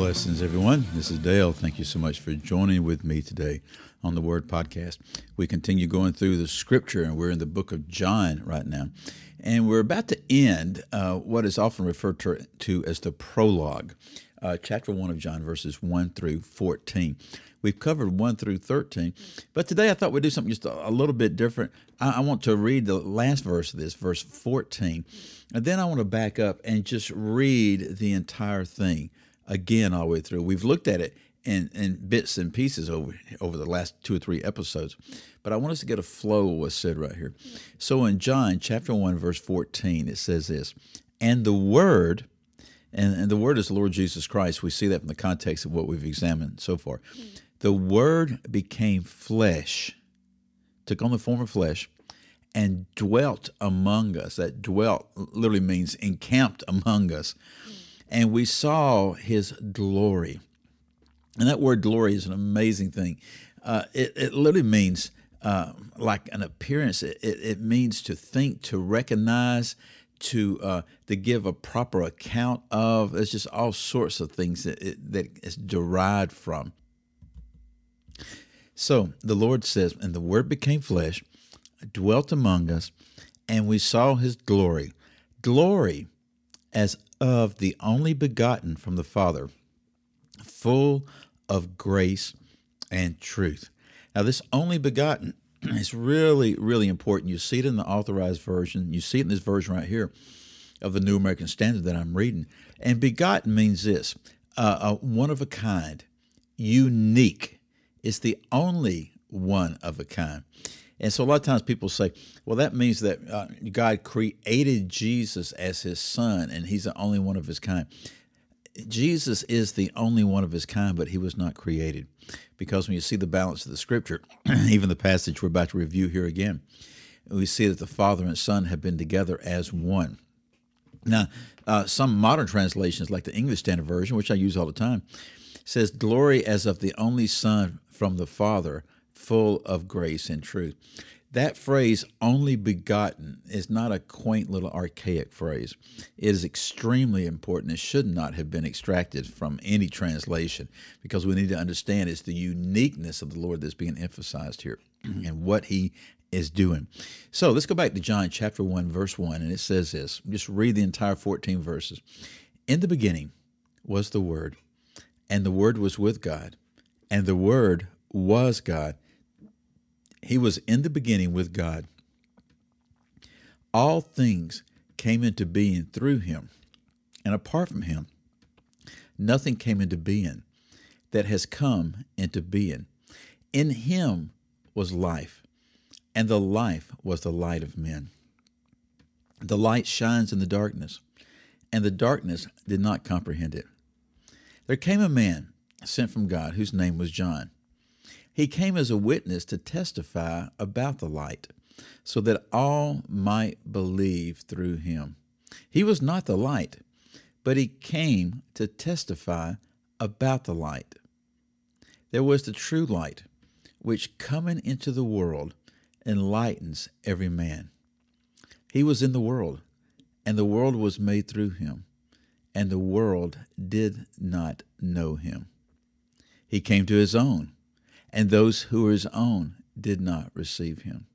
Blessings, everyone. This is Dale. Thank you so much for joining with me today on the Word Podcast. We continue going through the scripture, and we're in the book of John right now. And we're about to end uh, what is often referred to, to as the prologue, uh, chapter 1 of John, verses 1 through 14. We've covered 1 through 13, but today I thought we'd do something just a, a little bit different. I, I, want to read the last verse of this, verse 14, and then I want to back up and just read the entire thing again all the way through. We've looked at it in, in bits and pieces over over the last two or three episodes. But I want us to get a flow of what's said right here. So in John chapter 1, verse 14, it says this, and the word, and, and the word is the Lord Jesus Christ. We see that from the context of what we've examined so far. The word became flesh, took on the form of flesh, and dwelt among us. That dwelt literally means encamped among us. And we saw his glory and that word glory is an amazing thing. Uh, it, it literally means uh, like an appearance. It, it, it, means to think, to recognize, to uh, to give a proper account of. There's just all sorts of things that it, that is derived from. So the Lord says, and the Word became flesh, dwelt among us, and we saw His glory, glory as of the only begotten from the Father, full of grace and truth. Now, this only begotten is really, really important. You see it in the authorized version, you see it in this version right here of the New American Standard that I'm reading. And begotten means this uh, uh, one of a kind, unique. It's the only one of a kind. And so a lot of times people say, well, that means that uh, God created Jesus as his son and he's the only one of his kind. Jesus is the only one of his kind, but he was not created. Because when you see the balance of the scripture, even the passage we're about to review here again, we see that the Father and Son have been together as one. Now, uh, some modern translations, like the English Standard Version, which I use all the time, says, Glory as of the only Son from the Father, full of grace and truth. That phrase, only begotten, is not a quaint little archaic phrase. It is extremely important. It should not have been extracted from any translation because we need to understand it's the uniqueness of the Lord that's being emphasized here mm-hmm. and what he is doing. So let's go back to John chapter 1, verse 1, and it says this. Just read the entire 14 verses. In the beginning was the Word, and the Word was with God, and the Word was God he was in the beginning with God. All things came into being through him, and apart from him, nothing came into being that has come into being. In him was life, and the life was the light of men. The light shines in the darkness, and the darkness did not comprehend it. There came a man sent from God whose name was John. He came as a witness to testify about the light, so that all might believe through him. He was not the light, but he came to testify about the light. There was the true light, which coming into the world enlightens every man. He was in the world, and the world was made through him, and the world did not know him. He came to his own and those who were his own did not receive him.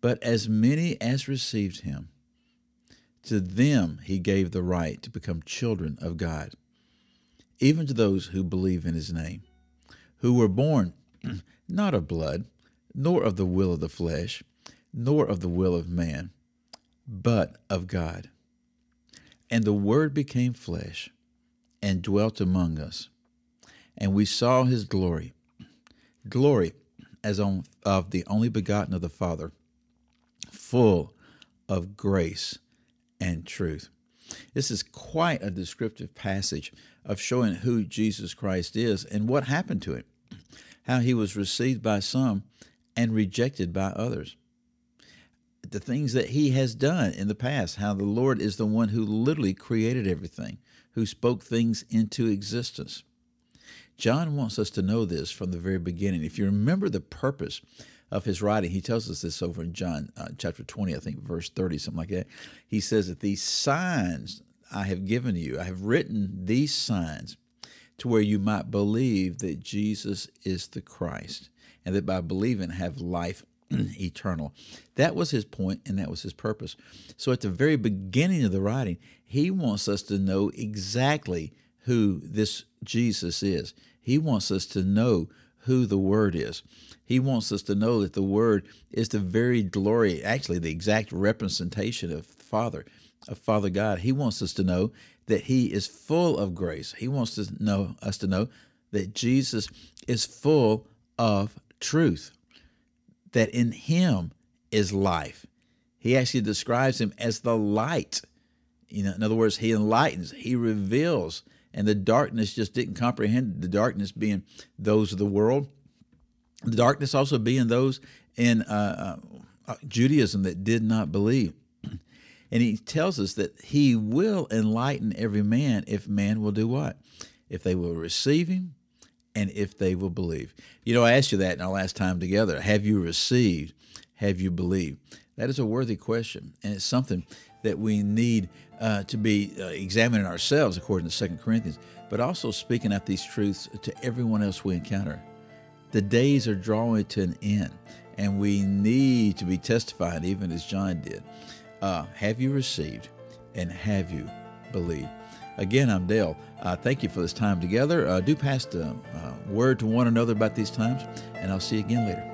But as many as received him, to them he gave the right to become children of God, even to those who believe in his name, who were born not of blood, nor of the will of the flesh, nor of the will of man, but of God. And the Word became flesh and dwelt among us, and we saw his glory glory as on, of the only begotten of the Father, full of grace and truth. This is quite a descriptive passage of showing who Jesus Christ is and what happened to him, how he was received by some and rejected by others. The things that he has done in the past, how the Lord is the one who literally created everything, who spoke things into existence. John wants us to know this from the very beginning. If you remember the purpose of his writing, he tells us this over in John uh, chapter 20, I think, verse 30, something like that. He says that these signs I have given you, I have written these signs to where you might believe that Jesus is the Christ, and that by believing have life eternal. That was his point and that was his purpose. So at the very beginning of the writing, he wants us to know exactly who this Jesus is. He wants us to know who the Word is. He wants us to know that the Word is the very glory, actually, the exact representation of Father, of Father God. He wants us to know that He is full of grace. He wants to know us to know that Jesus is full of truth, that in Him is life. He actually describes Him as the light. You know, in other words, He enlightens, He reveals and the darkness just didn't comprehend the darkness being those of the world. The darkness also being those in uh, uh, judaism that did not believe. And he tells us that he will enlighten every man if man will do what? If they will receive him and if they will believe. You know i asked you that in our last time together. Have you received? Have you believed that is a worthy question and it's something that we need uh, to be uh, examining ourselves, according to 2 Corinthians, but also speaking out these truths to everyone else we encounter. The days are drawing to an end, and we need to be testifying, even as John did. Uh, have you received and have you believed? Again, I'm Dale. Uh, thank you for this time together. Uh, do pass the uh, word to one another about these times, and I'll see you again later.